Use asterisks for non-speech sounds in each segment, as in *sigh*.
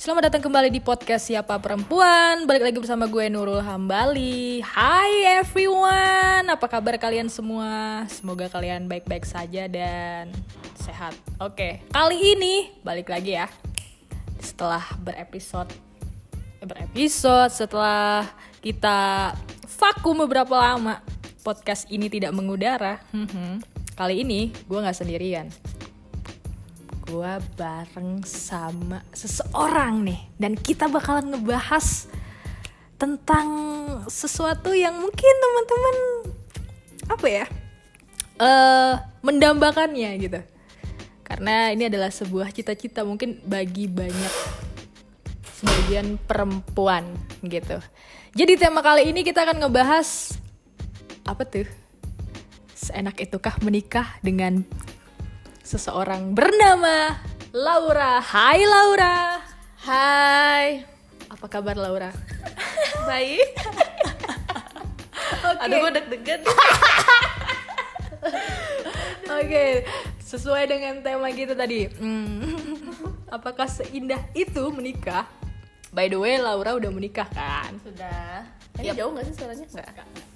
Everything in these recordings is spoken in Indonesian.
Selamat datang kembali di podcast Siapa Perempuan. Balik lagi bersama gue Nurul Hambali. Hai everyone. Apa kabar kalian semua? Semoga kalian baik-baik saja dan sehat. Oke, kali ini balik lagi ya. Setelah berepisode eh, Berepisode setelah kita vakum beberapa lama Podcast ini tidak mengudara. *laughs* Kali ini gue gak sendirian gue bareng sama seseorang nih. Dan kita bakalan ngebahas tentang sesuatu yang mungkin teman-teman apa ya eh mendambakannya gitu. Karena ini adalah sebuah cita-cita mungkin bagi banyak sebagian perempuan gitu. Jadi tema kali ini kita akan ngebahas apa tuh? Seenak itukah menikah dengan seseorang bernama Laura. Hai Laura. Hai, Apa kabar Laura? *laughs* baik. Oke. *laughs* Aduh, gue deg-degan. *laughs* Oke, sesuai dengan tema kita tadi. Hmm, apakah seindah itu menikah? By the way, Laura udah menikah kan? Sudah. Yap. Eh, jauh gak sih suaranya? Enggak.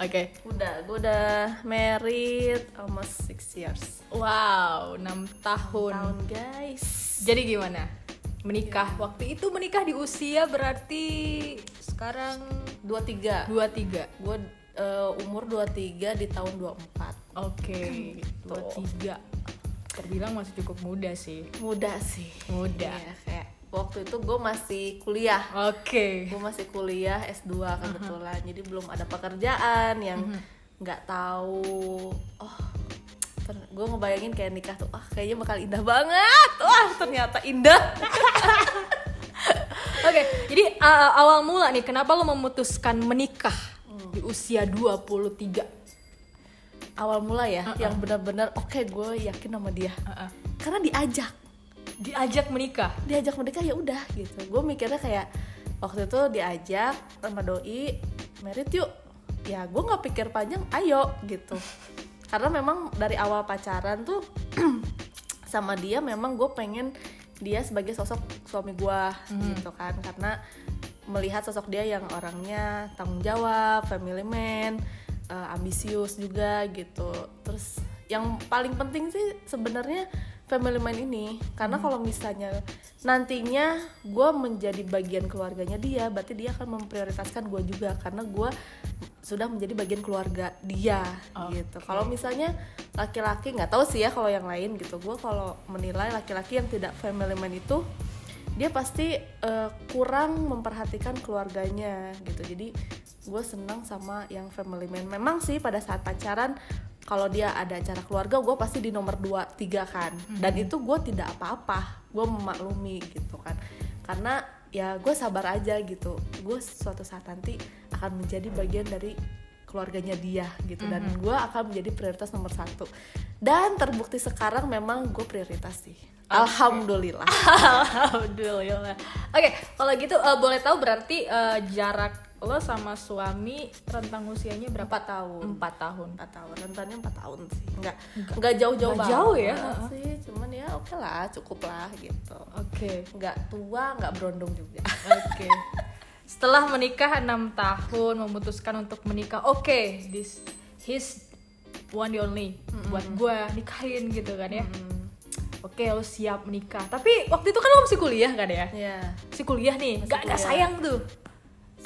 Oke. Oke. Udah, gue udah married almost six years. Wow, 6 tahun. Tahun guys. Jadi gimana? Menikah waktu itu menikah di usia berarti sekarang 23. 23. Gue eh, umur 23 di tahun 24. Oke, Gitu. 23. Terbilang masih cukup muda sih. Muda sih. Muda. Iya, kayak waktu itu gue masih kuliah. Oke. Gue masih kuliah S2 kebetulan. Jadi belum ada pekerjaan yang nggak tahu oh gue ngebayangin kayak nikah tuh ah kayaknya bakal indah banget wah ternyata indah *laughs* Oke, jadi uh, awal mula nih kenapa lo memutuskan menikah di usia 23? awal mula ya yang benar-benar oke gue yakin sama dia Uh-uh. karena diajak Diajak menikah. diajak menikah ya udah gitu. Gue mikirnya kayak waktu itu diajak sama doi merit yuk. Ya gue nggak pikir panjang ayo gitu. Karena memang dari awal pacaran tuh *clears throat* sama dia memang gue pengen dia sebagai sosok suami gue gitu kan. Karena melihat sosok dia yang orangnya tanggung jawab family man eh, ambisius juga gitu. Terus yang paling penting sih sebenarnya family man ini. Karena kalau misalnya nantinya gue menjadi bagian keluarganya dia berarti dia akan memprioritaskan gue juga. Karena gue sudah menjadi bagian keluarga dia gitu. Kalau misalnya laki-laki nggak tahu sih ya kalau yang lain gitu. Gue kalau menilai laki-laki yang tidak family man itu dia pasti eh, kurang memperhatikan keluarganya gitu. Jadi gue senang sama yang family man. Memang sih pada saat pacaran kalau dia ada acara keluarga gue pasti di nomor 2 3 kan. Dan itu gue tidak apa-apa. Gue memaklumi gitu kan. Karena ya gue sabar aja gitu. Gue suatu saat nanti akan menjadi bagian dari keluarganya dia gitu. Dan gue akan menjadi prioritas nomor satu. Dan terbukti sekarang memang gue prioritas sih. Alhamdulillah. *laughs* Alhamdulillah. Oke, kalau gitu uh, boleh tahu berarti uh, jarak lo sama suami rentang usianya berapa Empat tahun. Empat tahun. empat tahun rentannya empat tahun sih nggak nggak jauh-jauh banget jauh ya? sih cuman ya oke lah cukup lah gitu Oke. nggak tua nggak berondong juga *laughs* Oke. Setelah menikah enam tahun memutuskan untuk menikah. Oke, this his one and only buat gue nikahin gitu kan ya. Oke, lo siap menikah. Tapi waktu itu kan lo masih kuliah kan ya? ya Masih kuliah nih. Masih Gak gak kuliah. sayang tuh.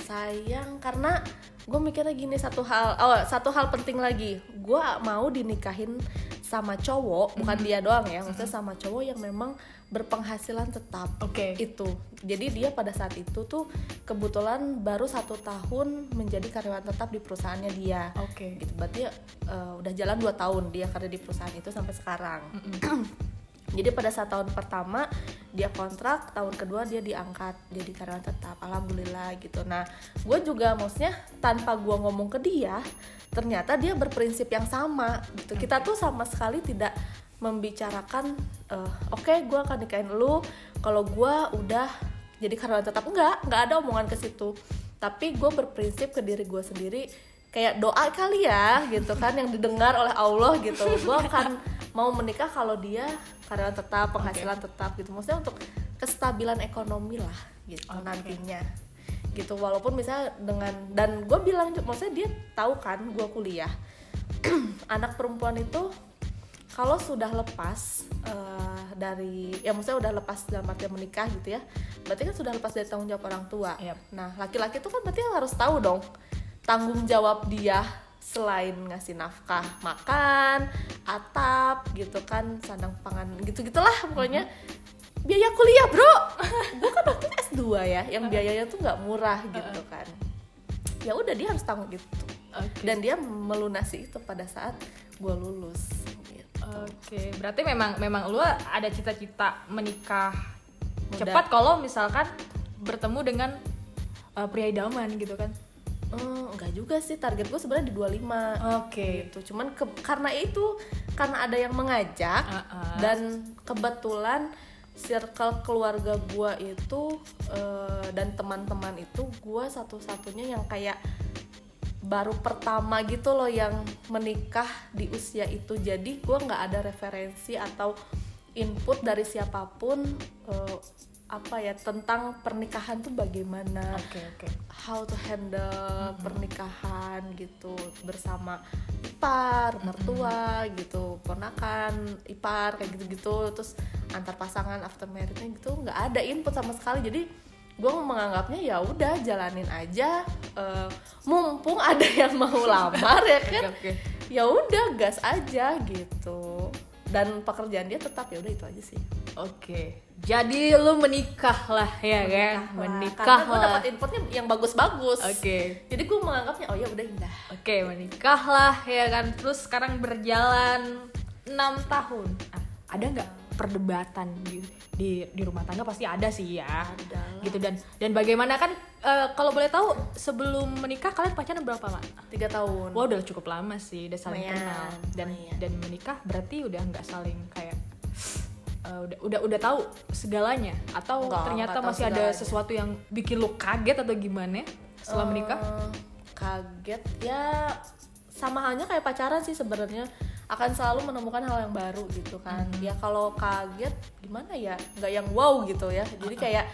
Sayang karena gue mikirnya gini satu hal oh satu hal penting lagi. Gue mau dinikahin sama cowok bukan dia doang ya maksudnya sama cowok yang memang berpenghasilan tetap. Oke. itu. Jadi dia pada saat itu tuh kebetulan baru satu tahun menjadi karyawan tetap di perusahaannya dia. Oke. gitu. Berarti eh, udah jalan 2 tahun dia kerja di perusahaan itu sampai sekarang. *clears throat* Jadi pada saat tahun pertama dia kontrak tahun kedua dia diangkat. Jadi karyawan tetap alhamdulillah gitu. Nah gue juga maksudnya tanpa gue ngomong ke dia ternyata dia berprinsip yang sama gitu. Kita tuh sama sekali tidak membicarakan eh, oke gue akan nikahin lu kalau gue udah jadi karyawan tetap enggak enggak ada omongan ke situ. Tapi gue berprinsip ke diri gue sendiri kayak doa kali ya gitu kan yang didengar oleh Allah gitu. Gue akan mau menikah kalau dia karyawan tetap penghasilan tetap gitu. Maksudnya untuk kestabilan ekonomi lah gitu Oke. nantinya gitu. Walaupun misalnya dengan dan gue bilang maksudnya dia tahu kan gue kuliah. *clears throat* Anak perempuan itu kalau sudah lepas eh, dari ya maksudnya udah lepas dalam artian menikah gitu ya berarti kan sudah lepas dari tanggung jawab orang tua. Yap. nah laki-laki itu kan berarti harus tahu dong tanggung jawab dia selain ngasih nafkah makan atap gitu kan sandang pangan gitu gitulah pokoknya biaya kuliah bro! *laughs* Gue kan waktu itu S2 ya yang biayanya tuh nggak murah gitu kan. Ya udah dia harus tanggung gitu. Dan dia melunasi itu pada saat gue lulus gitu. Oke, berarti memang memang lu ada cita-cita menikah Muda. cepat kalau misalkan bertemu dengan uh, pria idaman gitu kan. Eh, enggak juga sih target gue sebenarnya di 25 Oke. gitu cuman ke- karena itu karena ada yang mengajak Uh-uh. dan kebetulan circle keluarga gua itu eh, dan teman-teman itu gua satu-satunya yang kayak baru pertama gitu loh yang menikah di usia itu jadi gua nggak ada referensi atau input dari siapa pun eh, apa ya tentang pernikahan tuh bagaimana Oke, oke. how to handle pernikahan gitu bersama ipar, mertua gitu, ponakan, ipar kayak gitu-gitu, terus antar pasangan after marriage gitu nggak ada input sama sekali. Jadi gue menganggapnya ya udah jalanin aja. Eh, mumpung ada yang mau *laughs* lamar ya kan? Oke, oke. ya udah gas aja gitu. Dan pekerjaan dia tetap ya udah itu aja sih. Oke. Jadi lu menikah lah ya kan? Menikah karena gue lah. dapat inputnya yang bagus-bagus Oke. jadi gue menganggapnya oh ya udah indah Oke, menikah lah ya kan. Terus sekarang berjalan 6 tahun. Ah, ada nggak perdebatan di, di di rumah tangga pasti ada sih ya. Ada lah. Gitu dan dan bagaimana kan eh, kalau boleh tahu sebelum menikah kalian pacaran berapa lama? tiga tahun Wah udah cukup lama sih, udah saling Lumayan, kenal dan lumayan. dan menikah berarti udah nggak saling kayak eh, udah udah udah tahu segalanya? Atau Nggak, ternyata masih ada sesuatu yang bikin lu kaget atau gimana setelah Eh, menikah? kaget ya sama halnya kayak pacaran sih sebenarnya. Akan selalu menemukan hal yang baru gitu kan. Mm-hmm. ya kalau kaget gimana ya? Nggak yang wow gitu ya. Jadi kayak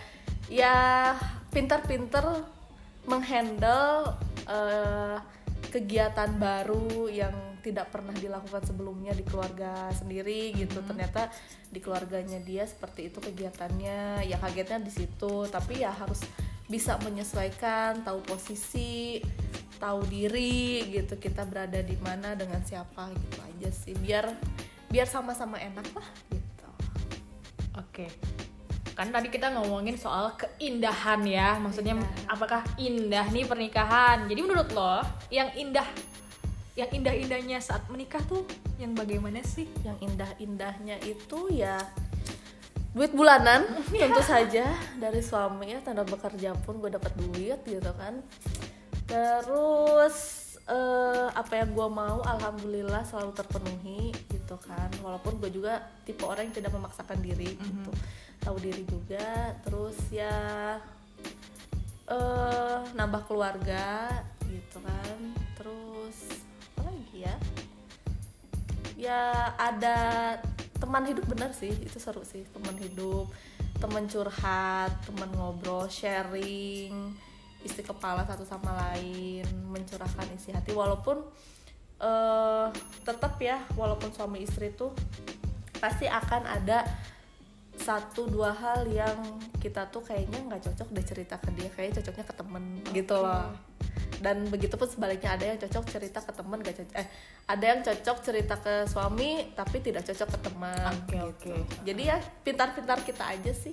ya pintar-pintar menghandle eh, kegiatan baru yang tidak pernah dilakukan sebelumnya di keluarga sendiri gitu ternyata di keluarganya dia seperti itu kegiatannya ya kagetnya di situ tapi ya harus bisa menyesuaikan tahu posisi tahu diri gitu kita berada di mana dengan siapa gitu aja sih biar biar sama-sama enak lah gitu Oke. Kan tadi kita ngomongin soal keindahan ya. Maksudnya Keindahan. apakah indah nih pernikahan? Jadi menurut lo yang indah yang indah-indahnya saat menikah tuh yang bagaimana sih? yang indah-indahnya itu ya duit bulanan *laughs* tentu saja. Dari suami ya tanda bekerja pun gue dapat duit gitu kan. Terus eh, apa yang gue mau alhamdulillah selalu terpenuhi gitu kan. Walaupun gue juga tipe orang yang tidak memaksakan diri gitu. Tahu diri juga. Terus ya eh nambah keluarga gitu kan. Terus ya ya ada teman hidup benar sih itu seru sih teman hidup teman curhat teman ngobrol sharing isi kepala satu sama lain mencurahkan isi hati. Walaupun eh tetap ya walaupun suami istri tuh pasti akan ada satu dua hal yang kita tuh kayaknya nggak cocok deh cerita ke dia. Kayaknya cocoknya ke temen gitu loh dan begitu pun sebaliknya ada yang cocok cerita ke temen gak cocok eh ada yang cocok cerita ke suami tapi tidak cocok ke teman Oke, gitu. oke. jadi ya pintar-pintar kita aja sih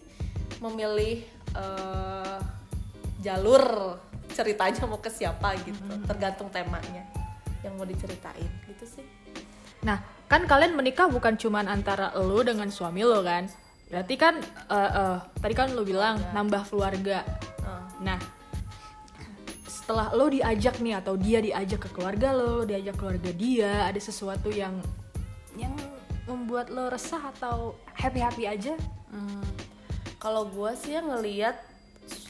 memilih eh, jalur ceritanya mau ke siapa gitu tergantung temanya yang mau diceritain gitu sih Nah, kan kalian menikah bukan cuman antara lo dengan suami lo kan? Berarti kan eh, eh, tadi kan lo bilang nambah keluarga. Eh, Nah, setelah lo diajak nih atau dia diajak ke keluarga lo, diajak keluarga dia, ada sesuatu yang yang membuat lo resah atau happy happy aja? Hmm, kalau gue sih ya ngelihat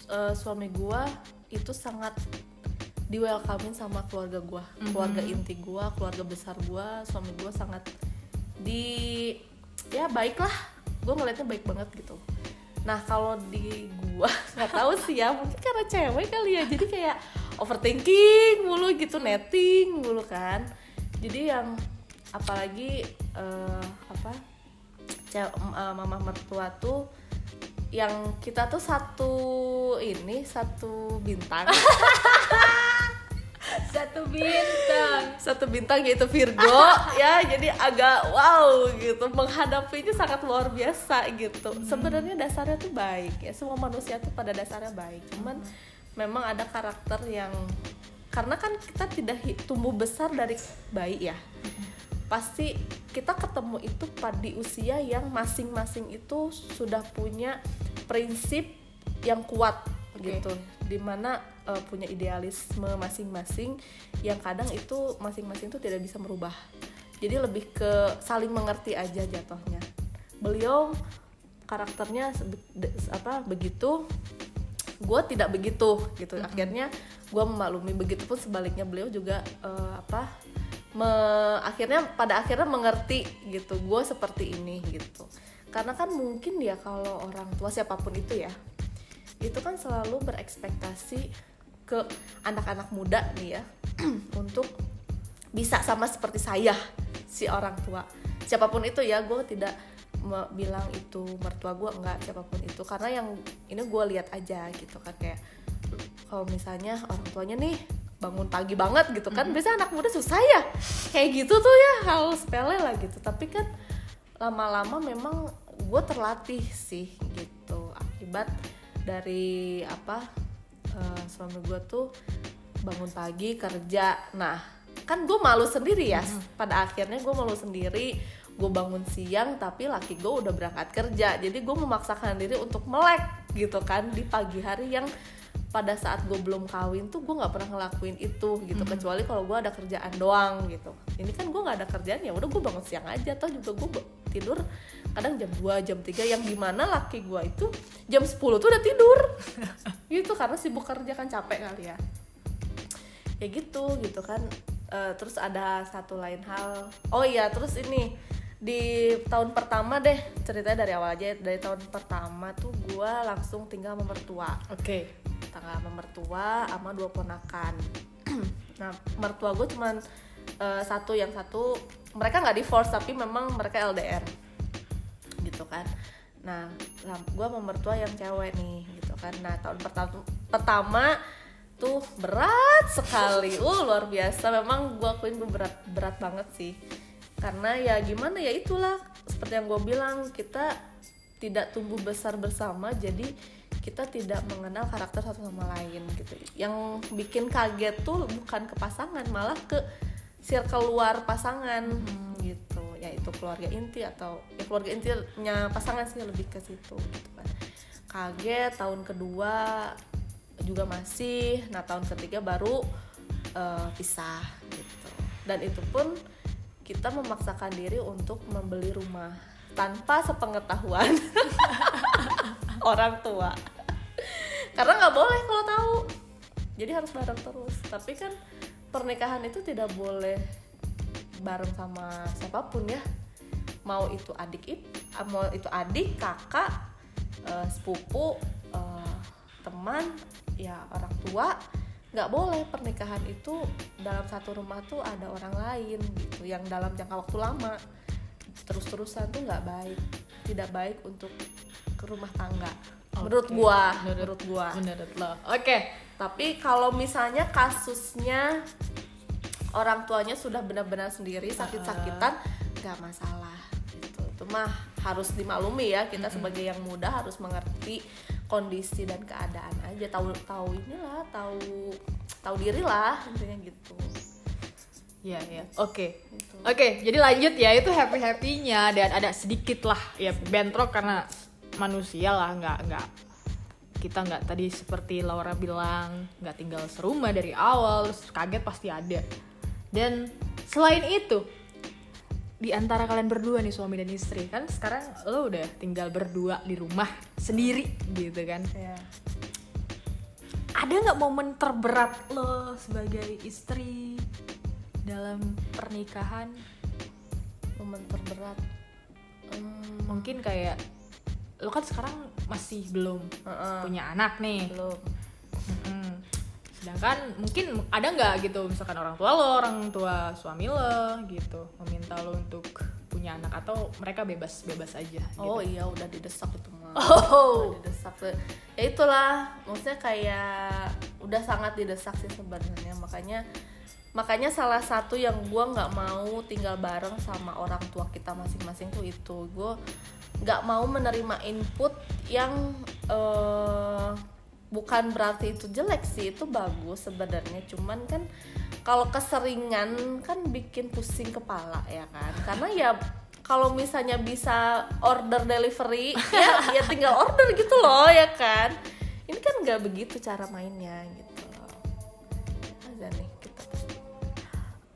uh, suami gue itu sangat di welcomein sama keluarga gue, keluarga inti gue, keluarga besar gue, suami gue sangat di ya baik lah, gue ngelihatnya baik banget gitu. nah kalau di gua *laughs* nggak tahu sih ya mungkin karena cewek kali ya jadi kayak overthinking mulu gitu netting mulu kan. Jadi yang apalagi eh, apa ce- eh, mama mertua tuh yang kita tuh satu ini satu bintang. *laughs* Satu bintang. satu bintang yaitu Virgo *laughs* ya. Jadi agak wow gitu menghadapinya sangat luar biasa gitu. Sebenarnya dasarnya tuh baik ya semua manusia tuh pada dasarnya baik. Cuman memang ada karakter yang karena kan kita tidak tumbuh besar dari bayi ya. Pasti kita ketemu itu pada di usia yang masing-masing itu sudah punya prinsip yang kuat Oke. gitu. Di mana eh, punya idealisme masing-masing yang kadang itu masing-masing itu tidak bisa merubah. Jadi lebih ke saling mengerti aja jatuhnya. Beliau karakternya apa begitu gue tidak begitu gitu. Akhirnya gue memaklumi begitupun sebaliknya beliau juga eh, apa me- akhirnya pada akhirnya mengerti gitu gue seperti ini gitu. Karena kan mungkin ya kalau orang tua siapa pun itu ya itu kan selalu berekspektasi ke anak-anak muda nih ya *clears throat* untuk bisa sama seperti saya si orang tua. Siapa pun itu ya gue tidak bilang itu mertua gue enggak siapa pun itu. Karena yang ini gue lihat aja gitu kan kayak kalau misalnya orang tuanya nih bangun pagi banget gitu kan biasanya anak muda susah ya. Kayak gitu tuh ya hal sepele lah gitu. Tapi kan lama-lama memang gue terlatih sih gitu. Akibat dari apa eh, suami gue tuh bangun pagi kerja. Nah kan gue malu sendiri ya. Pada akhirnya gue malu sendiri gue bangun siang tapi laki gue udah berangkat kerja. Jadi gue memaksakan diri untuk melek gitu kan di pagi hari yang pada saat gue belum kawin tuh gue nggak pernah ngelakuin itu gitu. Kecuali kalau gue ada kerjaan doang gitu. Ini kan gue nggak ada kerjaan ya udah gue bangun siang aja. Atau juga gue tidur kadang jam 2 jam 3 yang di mana laki gue itu jam 10 tuh udah tidur. *laughs* Gitu karena sibuk kerja kan capek kali ya. Ya gitu gitu kan. Eh, terus ada satu lain hal. Oh iya terus ini di tahun pertama deh ceritanya dari awal aja. Dari tahun pertama tuh gue langsung tinggal sama mertua. Oke. tanggal sama mertua sama dua ponakan. *clears throat* Nah mertua gue cuman eh, satu yang satu. Mereka nggak divorce tapi memang mereka LDR gitu kan. Nah gue sama mertua yang cewek nih gitu kan. Nah tahun pertama pertama tuh berat sekali. Uh luar biasa. Memang gue akuin gue berat berat banget sih karena ya gimana ya itulah seperti yang gue bilang kita tidak tumbuh besar bersama jadi kita tidak mengenal karakter satu sama lain gitu. Yang bikin kaget tuh bukan ke pasangan malah ke circle luar pasangan gitu. Yaitu keluarga inti atau ya keluarga intinya pasangan sih lebih ke situ gitu kan. Kaget tahun kedua juga masih nah tahun ketiga baru eh, pisah gitu. Dan itu pun kita memaksakan diri untuk membeli rumah tanpa sepengetahuan *laughs* orang tua. Karena nggak boleh kalau tahu. Jadi harus bareng terus. Tapi kan pernikahan itu tidak boleh bareng sama siapa pun ya. Mau itu adik it- ah, mau itu adik kakak eh, sepupu eh, teman ya orang tua nggak boleh pernikahan itu dalam satu rumah tuh ada orang lain gitu yang dalam jangka waktu lama. Terus-terusan tuh nggak baik tidak baik untuk ke rumah tangga. Menurut Oke, gua menurut- menurut gua. Menurut lo. Oke. tapi kalau misalnya kasusnya orang tuanya sudah benar-benar sendiri sakit-sakitan nggak masalah gitu. Itu mah harus dimaklumi ya kita sebagai yang muda harus mengerti kondisi dan keadaan aja. Tahu tahu inilah tahu tahu diri lah intinya gitu. Iya, iya. Oke. Gitu. Oke, jadi lanjut ya. Itu happy happynya dan ada sedikit lah ya bentrok karena manusia lah. Nggak nggak. Kita nggak tadi seperti Laura bilang nggak tinggal serumah dari awal terus kaget pasti ada. Dan selain itu di antara kalian berdua nih suami dan istri kan sekarang lo udah tinggal berdua di rumah sendiri gitu kan? Ya ada nggak momen terberat lo sebagai istri dalam pernikahan? Momen terberat? Hmm, mungkin kayak lo kan sekarang masih belum Heeh. punya anak nih. Belum. Mm-mm. Sedangkan mungkin ada nggak gitu misalkan orang tua lo orang tua suami lo gitu meminta lo untuk punya anak atau mereka bebas bebas aja oh gitu. iya udah didesak itu mah *laughs* oh Udah didesak tuh. ya itulah maksudnya kayak udah sangat didesak sih sebenarnya makanya makanya salah satu yang gue nggak mau tinggal bareng sama orang tua kita masing-masing tuh itu gue nggak mau menerima input yang eh, bukan berarti itu jelek sih itu bagus sebenarnya. Cuman kan kalau keseringan kan bikin pusing kepala ya kan? Karena ya kalau misalnya bisa order delivery ya *laughs* ya tinggal order gitu loh ya kan? Ini kan nggak begitu cara mainnya gitu. Aja nih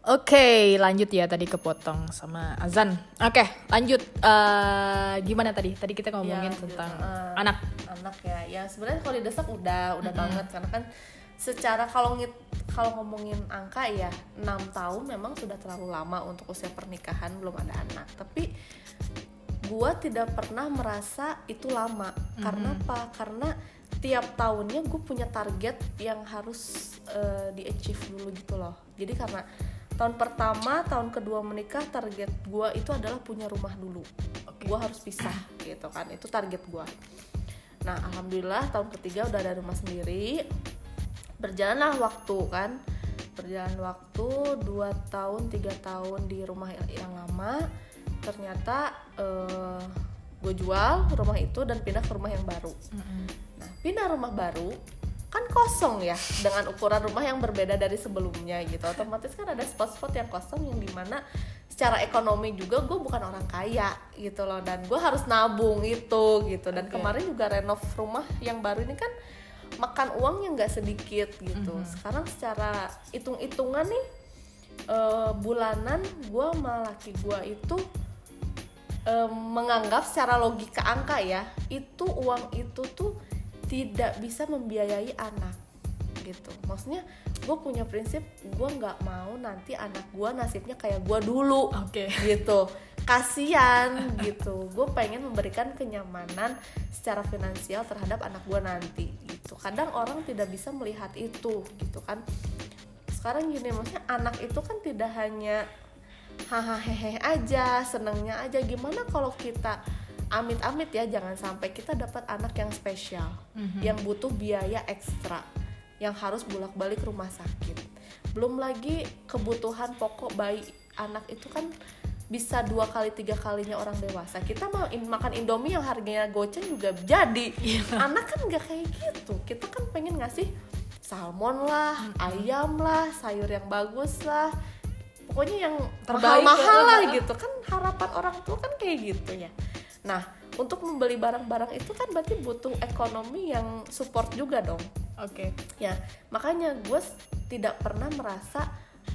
Oke, lanjut ya tadi kepotong sama Azan. Oke, lanjut. Eh, gimana tadi? Tadi kita ngomongin Ya, tentang Eh, anak. anak ya ya sebenarnya kalau didesak udah udah banget karena kan secara kalau ngit kalau ngomongin angka ya enam tahun memang sudah terlalu lama untuk usia pernikahan belum ada anak tapi gua tidak pernah merasa itu lama karena apa karena tiap tahunnya gue punya target yang harus eh, di achieve dulu gitu loh jadi karena tahun pertama tahun kedua menikah target gua itu adalah punya rumah dulu gua harus pisah gitu kan itu target gua Nah, alhamdulillah tahun ketiga udah ada rumah sendiri. Berjalanlah waktu kan. Berjalan waktu 2 tahun, tiga tahun di rumah yang, lama. Ternyata eh gue jual rumah itu dan pindah ke rumah yang baru. Nah, pindah rumah baru kan kosong ya dengan ukuran rumah yang berbeda dari sebelumnya gitu. Otomatis kan ada spot-spot yang kosong yang di mana secara ekonomi juga gue bukan orang kaya gitu loh dan gue harus nabung itu gitu dan Oke. kemarin juga renov rumah yang baru ini kan makan uang yang nggak sedikit gitu. Sekarang secara hitung-hitungan nih eh, bulanan gue sama laki gue itu em, menganggap secara logika angka ya itu uang itu tuh tidak bisa membiayai anak gitu. Maksudnya gue punya prinsip gue nggak mau nanti anak gue nasibnya kayak gue dulu Oke. gitu. Kasian gitu. Gue pengen memberikan kenyamanan secara finansial terhadap anak gue nanti gitu. Kadang orang tidak bisa melihat itu gitu kan. Sekarang gini maksudnya anak itu kan tidak hanya hahaha aja senengnya aja. Gimana kalau kita amit-amit ya jangan sampai kita dapat anak yang spesial yang butuh biaya ekstra yang harus bolak-balik rumah sakit. Belum lagi kebutuhan pokok bayi anak itu kan bisa dua kali tiga kalinya orang dewasa. Kita mau in- makan indomie yang harganya goceng juga jadi. Anak kan nggak kayak gitu. Kita kan pengen ngasih salmon lah ayam lah sayur yang bagus lah. Pokoknya yang Terbaik mahal-mahal ya. lah gitu. Kan harapan orang tua kan kayak gitu ya nah untuk membeli barang-barang itu kan berarti butuh ekonomi yang support juga dong. Oke. ya makanya gue tidak pernah merasa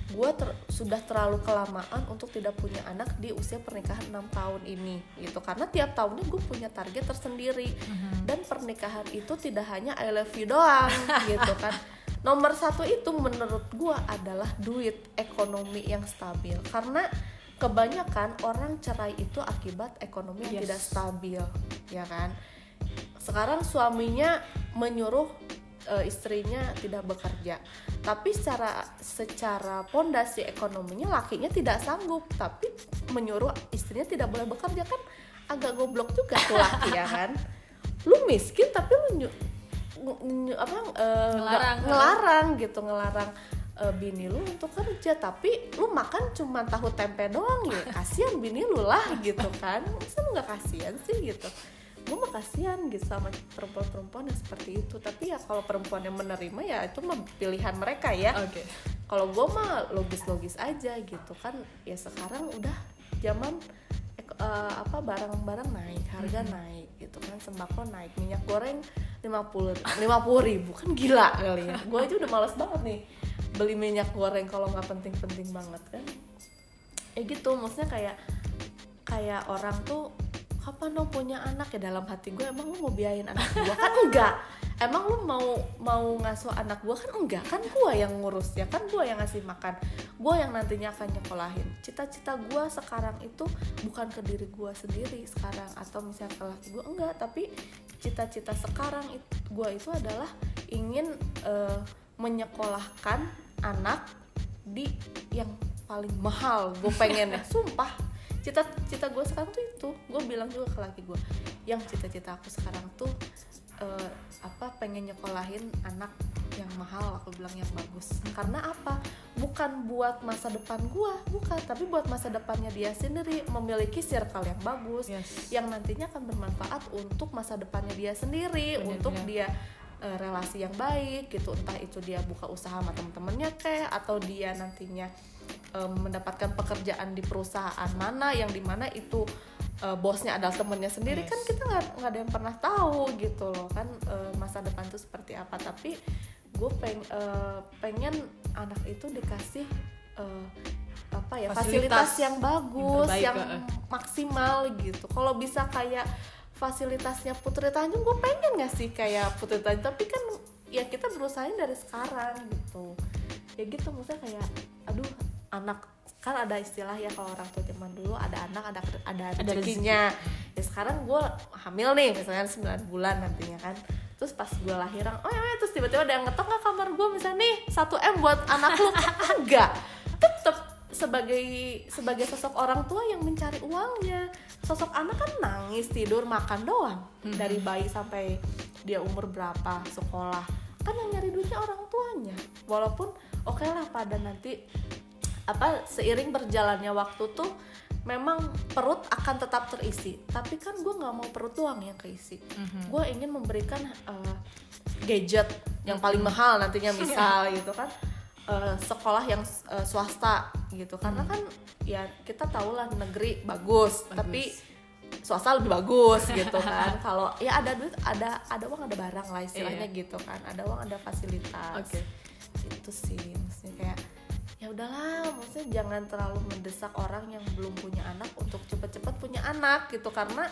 gue ter- sudah terlalu kelamaan untuk tidak punya anak di usia pernikahan 6 tahun ini gitu. Karena tiap tahunnya gue punya target tersendiri. Dan pernikahan itu tidak hanya I love you doang *laughs* gitu kan. Nomor satu itu menurut gue adalah duit ekonomi yang stabil. Karena kebanyakan orang cerai itu akibat ekonomi yang Yes. tidak stabil ya kan sekarang suaminya menyuruh eh, istrinya tidak bekerja tapi secara secara pondasi ekonominya lakinya tidak sanggup tapi menyuruh istrinya tidak boleh bekerja kan agak goblok juga tuh laki ya kan lu miskin tapi lu apa eh, Ngelarang. ngelarang gitu ngelarang eh, bini lu untuk kerja tapi lu makan cuma tahu tempe doang ya. *laughs* Kasihan bini lu lah gitu kan. Masa lu nggak kasihan sih gitu? Gue mah kasihan gitu sama perempuan-perempuan yang seperti itu. Tapi ya kalau perempuan yang menerima ya itu mah pilihan mereka ya. Oke. kalau gue mah logis-logis aja gitu kan. Ya sekarang udah zaman eh, apa barang-barang naik harga naik gitu kan. Sembako naik minyak goreng 50 50 ribu. Kan gila kali ya. Gue aja udah males banget nih beli minyak goreng kalau nggak penting-penting banget kan? Ya gitu maksudnya kayak kayak orang tuh kapan dong punya anak? Ya dalam hati gue emang lu mau biayain anak gue kan *laughs* enggak. Emang lu mau mau ngasuh anak gua? Kan enggak. Kan gua yang ngurus ya. Kan gua yang ngasih makan. Gua yang nantinya akan nyekolahin. Cita-cita gua sekarang itu bukan ke diri gua sendiri sekarang atau misalnya ke laki gua enggak. Tapi cita-cita sekarang itu gua itu adalah ingin eh, menyekolahkan anak di yang paling mahal gue pengen ya *laughs* sumpah cita-cita gue sekarang tuh itu. Gue bilang juga ke laki gue yang cita-cita aku sekarang tuh eh, apa pengen nyekolahin anak yang mahal. Aku bilang yang bagus. Karena apa? Bukan buat masa depan gue bukan. Tapi buat masa depannya dia sendiri memiliki circle yang bagus Yes. yang nantinya akan bermanfaat untuk masa depannya dia sendiri Bener, untuk dia eh, relasi yang baik gitu entah itu dia buka usaha sama temen-temennya kayak atau dia nantinya mendapatkan pekerjaan di perusahaan mana yang di mana itu eh, bosnya adalah temennya sendiri Yes. kan kita nggak nggak ada yang pernah tahu gitu loh kan eh, masa depan itu seperti apa. Tapi gue peng, eh, pengen anak itu dikasih eh, apa ya Fasilitas fasilitas, yang bagus yang yang, maksimal gitu. Kalau bisa kayak fasilitasnya Putri Tanjung gue pengen nggak sih kayak Putri Tanjung? Tapi kan ya kita berusaha dari sekarang gitu. Ya gitu maksudnya kayak aduh anak kan ada istilah ya kalau orang tua zaman dulu ada anak ada ada rezekinya. ya sekarang gue hamil nih misalnya 9 bulan nantinya kan. Terus pas gue lahiran oh ya ya, terus tiba-tiba ada yang ngetok nggak kamar gue misalnya nih 1 m buat anak lu. *laughs* Enggak. Tetep sebagai sebagai sosok orang tua yang mencari uangnya sosok anak kan nangis tidur makan doang. Dari bayi sampai dia umur berapa sekolah. Kan yang nyari duitnya orang tuanya. Walaupun oke lah pada nanti apa seiring berjalannya waktu tuh memang perut akan tetap terisi. Tapi kan gue nggak mau perut doang yang keisi. Mhm. gue ingin memberikan uh, gadget yang paling mahal nantinya misal *laughs* gitu kan Uh, sekolah yang uh, swasta gitu. Karena kan ya kita tahu lah negeri bagus, Bagus. tapi swasta lebih bagus *laughs* gitu kan. Kalau ya ada duit ada ada uang ada barang lah istilahnya gitu kan. Ada uang ada fasilitas. Oke. itu sih maksudnya kayak ya udahlah maksudnya jangan terlalu mendesak orang yang belum punya anak untuk cepet-cepet punya anak gitu. Karena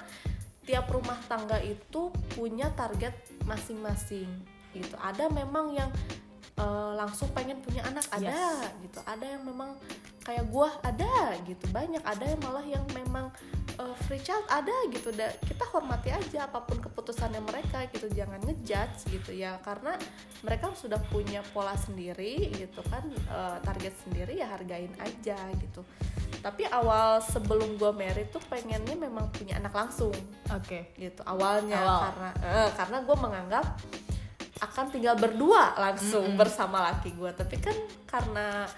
tiap rumah tangga itu punya target masing-masing gitu. Ada memang yang eh, langsung pengen punya anak ada Yes. gitu. Ada yang memang kayak gua ada gitu. Banyak ada yang malah yang memang eh, free child ada gitu. Da, kita hormati aja apa pun keputusannya mereka gitu. Jangan ngejudge gitu ya. Karena mereka sudah punya pola sendiri gitu kan eh, target sendiri ya hargain aja gitu. Tapi awal sebelum gue married tuh pengennya memang punya anak langsung Oke. gitu awalnya. Awal. karena eh, karena gue menganggap akan tinggal berdua langsung Mm-mm. bersama laki gue tapi kan karena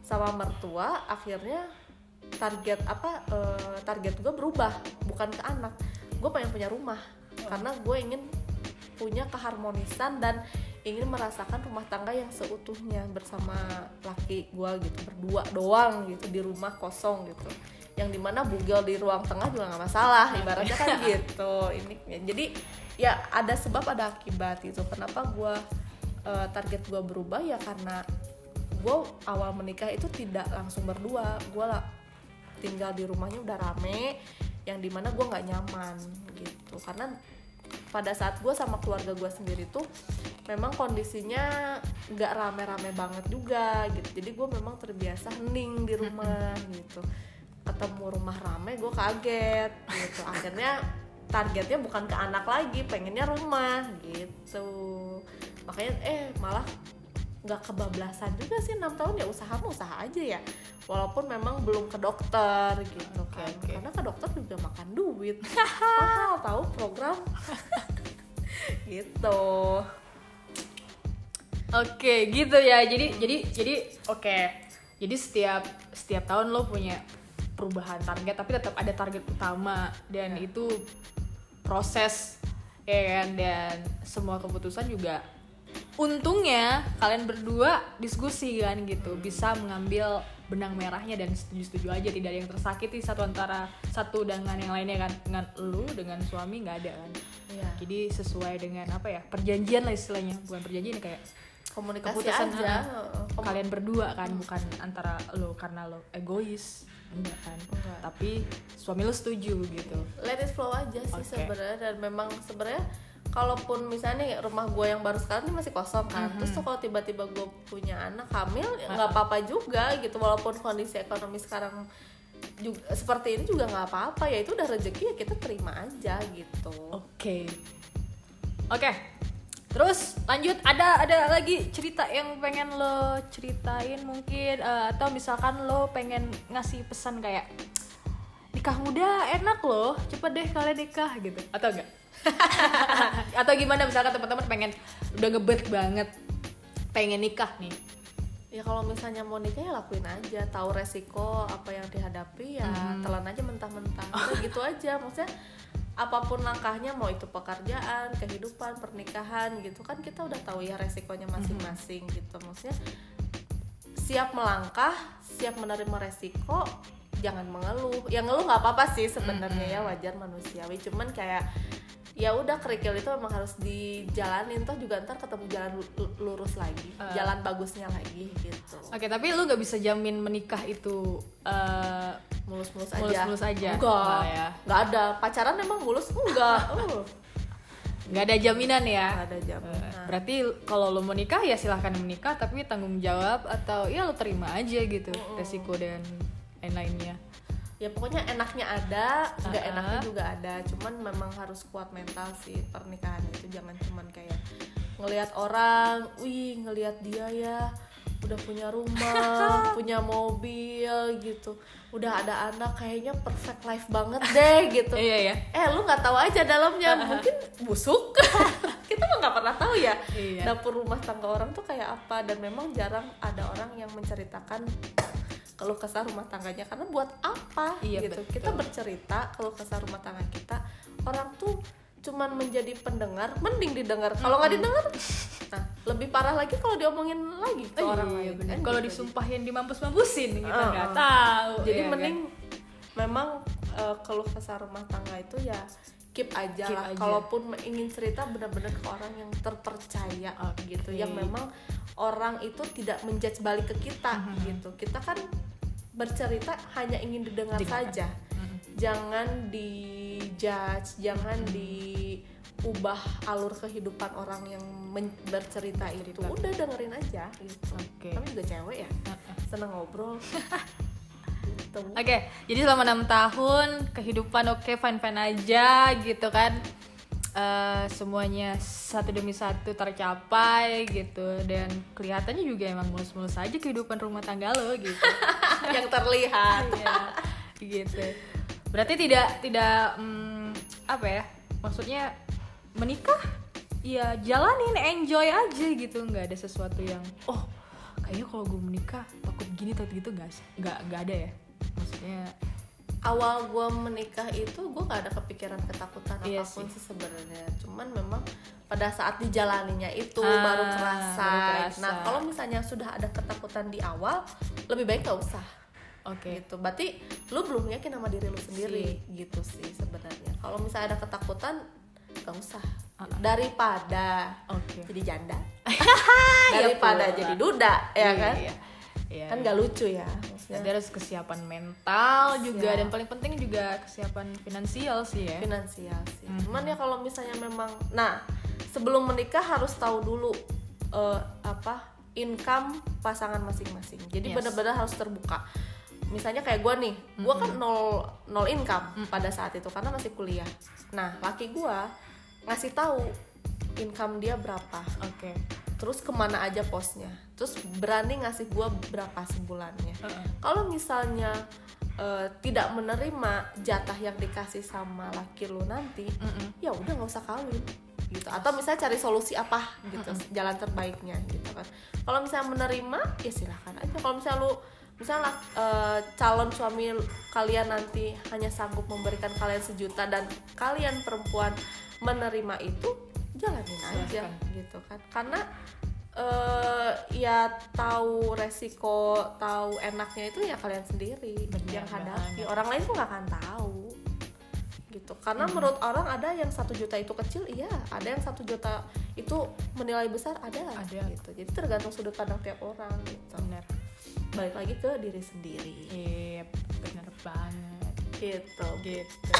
sama mertua akhirnya target apa eh, target gue berubah bukan ke anak. Gue pengen punya rumah karena gue ingin punya keharmonisan dan ingin merasakan rumah tangga yang seutuhnya bersama laki gue gitu berdua doang gitu di rumah kosong gitu yang di mana bugel di ruang tengah juga nggak masalah ibaratnya kan *laughs* gitu. Ini jadi ya ada sebab ada akibat itu kenapa gue eh, target gue berubah? Ya karena gue awal menikah itu tidak langsung berdua. Gue lah tinggal di rumahnya udah rame yang di mana gue nggak nyaman gitu. Karena pada saat gue sama keluarga gue sendiri tuh memang kondisinya nggak rame-rame banget juga gitu. Jadi gue memang terbiasa hening di rumah *laughs* gitu ketemu rumah rame gue kaget gitu. Akhirnya targetnya bukan ke anak lagi pengennya rumah gitu. Makanya eh malah nggak kebablasan juga sih enam tahun ya usaha mah usaha aja ya. Walaupun memang belum ke dokter gitu Oke, kan. oke. karena ke dokter juga makan duit. *laughs* Mahal tahu program. *laughs* Gitu. Oke, gitu ya. Jadi jadi jadi oke. Jadi setiap setiap tahun lo punya perubahan target, tapi tetap ada target utama. Dan Ya. itu proses ya kan? Dan semua keputusan juga untungnya kalian berdua diskusi kan gitu. Bisa mengambil benang merahnya dan setuju-setuju aja. Tidak ada yang tersakiti satu antara satu dengan yang lainnya kan. Dengan lu dengan suami nggak ada kan? Iya. jadi sesuai dengan apa ya? Perjanjian lah istilahnya. Bukan perjanjian kayak komunikasi keputusan aja. Kom- kalian berdua kan bukan antara lo karena lo egois enggak kan Enggak. tapi suami lo setuju gitu let it flow aja sih Oke. sebenarnya dan memang sebenarnya kalaupun misalnya rumah gue yang baru sekarang ini masih kosong kan Mhm. terus tuh kalau tiba-tiba gue punya anak hamil ya nggak apa-apa juga gitu walaupun kondisi ekonomi sekarang juga seperti ini juga nggak apa-apa ya itu udah rezeki ya kita terima aja gitu Oke. Oke. Terus lanjut ada ada lagi cerita yang pengen lo ceritain mungkin eh, atau misalkan lo pengen ngasih pesan kayak nikah muda enak loh, cepet deh kalian nikah gitu. Atau enggak? *laughs* atau gimana misalkan teman-teman pengen udah ngebet banget pengen nikah nih. ya kalau misalnya mau nikah ya lakuin aja tahu resiko apa yang dihadapi ya Mhm. telan aja mentah-mentah *laughs* gitu aja maksudnya apa pun langkahnya mau itu pekerjaan kehidupan pernikahan gitu kan kita udah tahu ya resikonya masing-masing gitu. Maksudnya siap melangkah siap menerima resiko jangan mengeluh. Ya ngeluh nggak apa-apa sih sebenarnya ya wajar manusiawi. Cuman kayak ya udah kerikil itu memang harus dijalanin toh juga ntar ketemu jalan lu- lurus lagi Eh. jalan bagusnya lagi gitu Oke, tapi lu nggak bisa jamin menikah itu eh, mulus-mulus aja Mulus-mulus aja. enggak Enggak ya. enggak ada pacaran emang mulus enggak *laughs* uh, nggak ada jaminan ya. enggak ada jam Eh, Berarti kalau lo mau nikah ya silahkan menikah tapi tanggung jawab atau ya lo terima aja gitu resiko dan lain-lainnya. Ya pokoknya enaknya ada enggak Ah. enaknya juga ada cuman memang harus kuat mental sih pernikahan itu jangan cuman kayak ngelihat orang wih ngelihat dia ya udah punya rumah *laughs* punya mobil gitu udah ada anak kayaknya perfect life banget deh gitu *laughs* Iya ya. eh lu nggak tahu aja dalamnya *laughs* mungkin busuk kita mah nggak pernah tahu ya Iya. dapur rumah tangga orang tuh kayak apa dan memang jarang ada orang yang menceritakan keluh kesah rumah tangganya karena buat apa Iya, gitu betul. kita bercerita keluh kesah rumah tangga kita orang tuh cuman menjadi pendengar mending didengar kalau nggak didengar nah lebih parah lagi kalau diomongin lagi ke orang iya, lain kan Kalau gitu. disumpahin dimampus-mampusin kita Uh-uh. nggak tahu. jadi ya kan? mending memang eh, keluh kesah rumah tangga itu ya keep aja Keep lah aja. kalaupun ingin cerita benar-benar ke orang yang terpercaya Oke. gitu yang memang orang itu tidak menjudge balik ke kita Mhm. gitu kita kan bercerita hanya ingin didengar Didengar. saja Mm-mm. jangan dijudge jangan diubah alur kehidupan orang yang bercerita itu Cerita. udah dengerin aja gitu Oke. kami juga cewek ya seneng ngobrol *laughs* gitu. Oke, jadi selama enam tahun kehidupan oke fine fine aja gitu kan. Eh, semuanya satu demi satu tercapai gitu dan kelihatannya juga emang mulus-mulus aja kehidupan rumah tangga lo gitu. *laughs* yang terlihat Iya, gitu. Berarti tidak tidak hmm, apa ya? Maksudnya menikah ya jalanin enjoy aja gitu nggak ada sesuatu yang oh kayaknya kalau gue menikah takut gini takut gitu nggak nggak nggak ada ya maksudnya awal gue menikah itu gue gak ada kepikiran ketakutan Iya apa pun sih. sih sebenarnya. Cuman memang pada saat dijalaninya itu Ah, baru kerasa. baru kerasa. nah kalau misalnya sudah ada ketakutan di awal lebih baik gak usah. Oke. Gitu. Berarti lu belum yakin sama diri lu sendiri. Gitu sih sebenarnya. Kalau misalnya ada ketakutan gak usah. Ah, daripada oke. jadi janda. *laughs* Ya daripada pula. jadi duda ya kan? iya, iya. kan gak lucu ya maksudnya Jadi harus kesiapan mental juga Siap. dan paling penting juga kesiapan finansial sih ya finansial sih. Mhm. Cuman ya kalau misalnya memang, nah sebelum menikah harus tahu dulu eh, apa income pasangan masing-masing. Jadi Yes. benar-benar harus terbuka. Misalnya kayak gue nih, gue kan nol nol income pada saat itu karena masih kuliah. Nah laki gue ngasih tahu income dia berapa, oke. Terus ke mana aja posnya, terus berani ngasih gue berapa sebulannya. Heeh. kalau misalnya eh, tidak menerima jatah yang dikasih sama laki lu nanti Mm-mm. ya udah nggak usah kawin gitu. Atau misalnya cari solusi apa gitu. Jalan terbaiknya gitu kan. Kalau misalnya menerima ya silahkan aja. Kalau misalnya lu misalnya eh, calon suami kalian nanti hanya sanggup memberikan kalian sejuta dan kalian perempuan menerima itu jalanin aja Silahkan. gitu kan. Karena eh ya tahu resiko tahu enaknya itu ya kalian sendiri Benar yang hadapi. orang lain tuh nggak akan tahu gitu. Karena Hmm. menurut orang ada yang satu juta itu kecil iya. Ada yang satu juta itu menilai besar ada Ada. gitu. Jadi tergantung sudut pandang tiap orang gitu. Benar. Balik lagi ke diri sendiri. Iya benar banget. Gitu. Gitu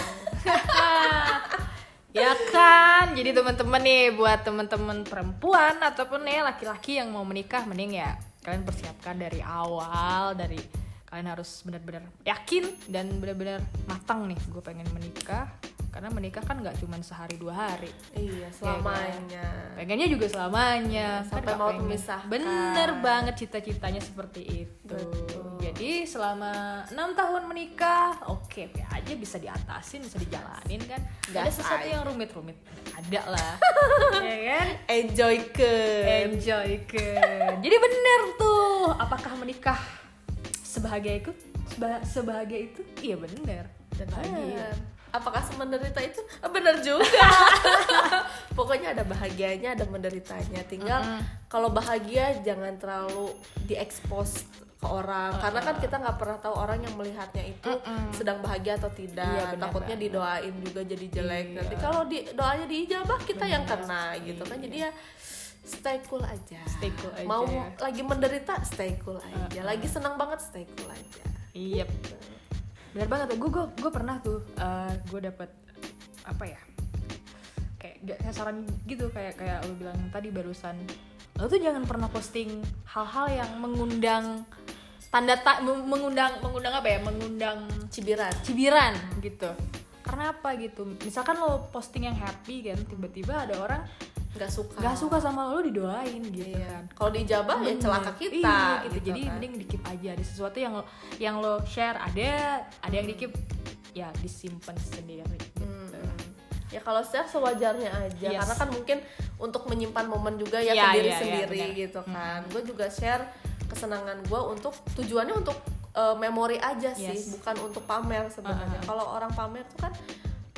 *laughs* ya kan? Jadi teman-teman nih buat teman-teman perempuan ataupun nih laki-laki yang mau menikah mending ya kalian persiapkan dari awal dari kalian harus benar-benar yakin dan benar-benar matang nih gue pengen menikah karena menikah kan nggak cuma sehari dua hari. Iya selamanya. Pengennya juga selamanya. Sampai Kan nggak mau memisahkan. bener banget cita-citanya seperti itu. Betul. jadi selama enam tahun menikah oke oke aja bisa diatasin bisa dijalanin kan. Ada Gas sesuatu aja. yang rumit-rumit. Ada lah. *laughs* Ya kan? Enjoy ke. Enjoy ke. Jadi bener tuh apakah menikah sebahagia itu? Seba- sebahagia itu? Iya bener. Dan bahagia apakah semenderita itu? Ah, bener juga. *laughs* Pokoknya ada bahagianya ada menderitanya. Tinggal kalau bahagia jangan terlalu diekspos ke orang. Karena kan kita nggak pernah tahu orang yang melihatnya itu sedang bahagia atau tidak. Iya, benar takutnya banget. didoain juga jadi jelek. Iya. nanti kalau di doanya diijabah kita yang kena gitu kan. Jadi ya stay cool aja. Stay cool aja. Mau ya. lagi menderita stay cool aja. Lagi senang banget stay cool aja. Iya, benar banget. Gue gue gue pernah tuh, gue dapet apa ya? Kayak gak saran gitu kayak kayak lo bilang tadi barusan. Lo tuh jangan pernah posting hal-hal yang mengundang tanda tak mengundang mengundang apa ya? Mengundang cibiran cibiran gitu. Karena apa gitu? Misalkan lo posting yang happy kan, tiba-tiba ada orang nggak suka nggak suka sama lo didoain gitu Iya. kan. Kalau dijabah ya celaka kita Iya, gitu. gitu jadi kan. mending dikip aja ada sesuatu yang lo yang lo share ada ada yang dikip ya disimpan sendiri gitu. Hmm. Ya kalau share sewajarnya aja Yes. karena kan mungkin untuk menyimpan momen juga ya ke diri iya, sendiri benar. gitu kan. Gue juga share kesenangan gue untuk tujuannya untuk uh, memori aja sih, Yes. bukan untuk pamer sebenarnya. Uh-uh. Kalau orang pamer tuh kan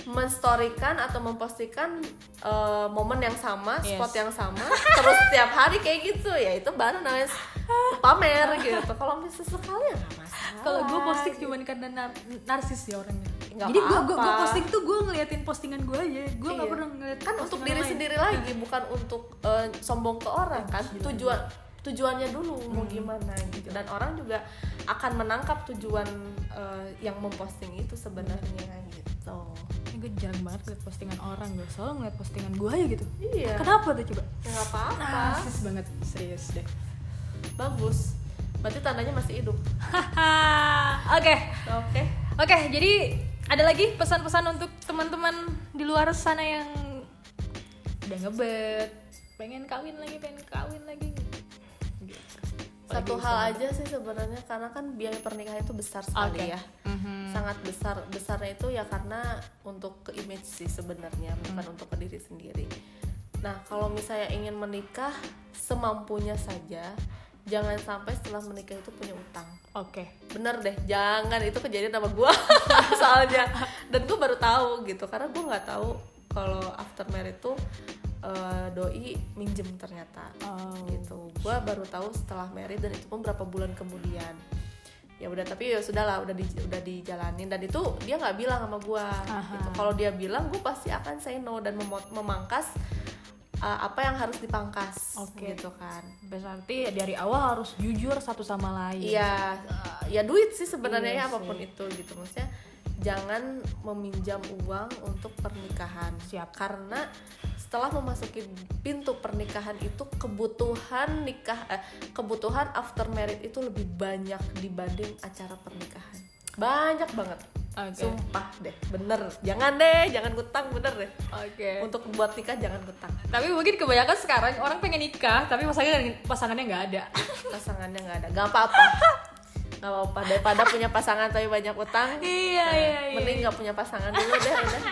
menstorikan atau mempostikan uh, momen yang sama, Yes. spot yang sama, terus setiap hari kayak gitu ya itu baru namanya pamer gitu. Kalau misalnya sekali ya nggak masalah. Kalau gue posting cuman karena nar- narsis ya orangnya. Nggak Jadi gue gue posting tuh gue ngeliatin postingan gue aja. Gue nggak Iya. pernah ngeliat kan untuk diri lain. sendiri lagi bukan untuk eh, sombong ke orang kan Gila. tujuan tujuannya dulu mau gimana gitu dan orang juga akan menangkap tujuan eh, yang memposting itu sebenarnya gitu gue jarang banget liat postingan orang gue selalu ngeliat postingan gue aja gitu. iya Kenapa tuh coba? Ya nggak apa-apa Narsis banget serius deh. bagus berarti tandanya masih hidup *laughs* Oke. oke Oke, jadi ada lagi pesan-pesan untuk teman-teman di luar sana yang udah ngebet, pengen kawin lagi, pengen kawin. Satu hal sama- aja sih sebenarnya karena kan biaya pernikahan itu besar sekali Oke. ya Mhm. sangat besar besarnya itu ya karena untuk ke image sih sebenarnya bukan Hmm. untuk ke diri sendiri nah kalau misalnya ingin menikah semampunya saja jangan sampai setelah menikah itu punya utang Oke. bener deh jangan itu kejadian sama gue *laughs* soalnya dan gue baru tahu gitu karena gue nggak tahu kalau after married tuh eh, doi minjem ternyata. Oh. gitu. Gue baru tahu setelah married dan itu pun berapa bulan kemudian. Ya udah tapi ya sudahlah udah di, udah dijalanin. Dan itu dia nggak bilang sama gue gitu. Kalau dia bilang gue pasti akan say no dan memot- memangkas uh, apa yang harus dipangkas. Oke. gitu kan. Berarti dari awal harus jujur satu sama lain. Iya, uh, ya duit sih sebenarnya Iya ya apa pun sih. itu gitu. Maksudnya jangan meminjam uang untuk pernikahan Siap. karena setelah memasuki pintu pernikahan itu kebutuhan nikah eh, kebutuhan after married itu lebih banyak dibanding acara pernikahan banyak banget Oke. sumpah deh bener jangan deh jangan ngutang bener deh Oke. untuk buat nikah jangan ngutang Tapi mungkin kebanyakan sekarang orang pengen nikah tapi pasangannya pasangannya nggak ada. pasangannya nggak ada nggak apa-apa *laughs* nggak apa-apa daripada punya pasangan tapi banyak utang *laughs* iya iya iya. mending nggak punya pasangan dulu deh udah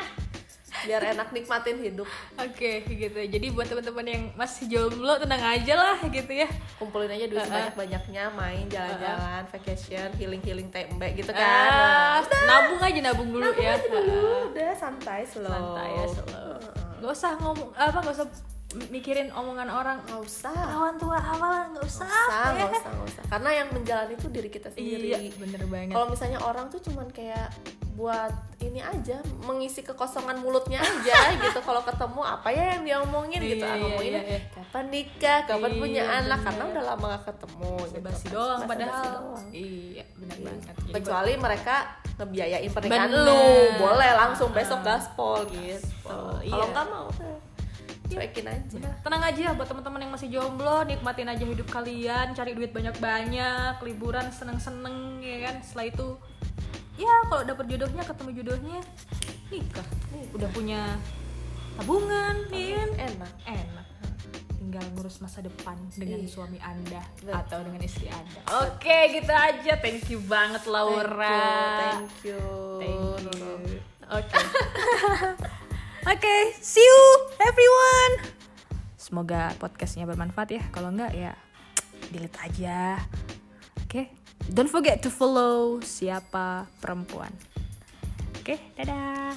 biar enak nikmatin hidup Oke gitu. Jadi buat teman-teman yang masih jomblo tenang aja lah gitu ya. kumpulin aja duit sebanyak banyaknya main jalan-jalan vacation healing healing tempe gitu kan Ah, nabung aja nabung dulu ya. dulu udah santai slow Santai ya slow. Gak usah ngomong apa gak usah mikirin omongan orang. nggak usah Perawan tua apa lah nggak usah. nggak usah ya. nggak usah usah karena yang menjalani itu diri kita sendiri Iya bener banget. kalau misalnya orang tuh cuman kayak buat ini aja mengisi kekosongan mulutnya aja *laughs* gitu kalau ketemu apa ya yang dia omongin gitu Iya, ah, iya, iya, iya. kapan nikah kapan Iya, punya anak bener. karena udah lama gak ketemu gitu basi doang Basa-basi padahal. doang. Iya bener Iya. banget. Jadi kecuali mereka ngebiayain pernikahan Bener. lu boleh langsung besok gaspol gitu kalau iya. nggak mau cuekin aja. Tenang aja buat teman-teman yang masih jomblo nikmatin aja hidup kalian cari duit banyak-banyak liburan seneng-seneng ya kan? Setelah itu ya kalau dapet jodohnya ketemu jodohnya nikah. Udah punya tabungan ya kan? Enak. Enak. Tinggal ngurus masa depan dengan Iya. suami anda Betul. atau dengan istri anda. Oke gitu aja. Thank you banget Laura. Thank you Thank you. Nurul. Oke. *laughs* Oke, see you everyone. Semoga podcastnya bermanfaat ya. Kalau enggak ya *tsk* delete aja. Oke. Don't forget to follow siapa perempuan. Oke, dadah.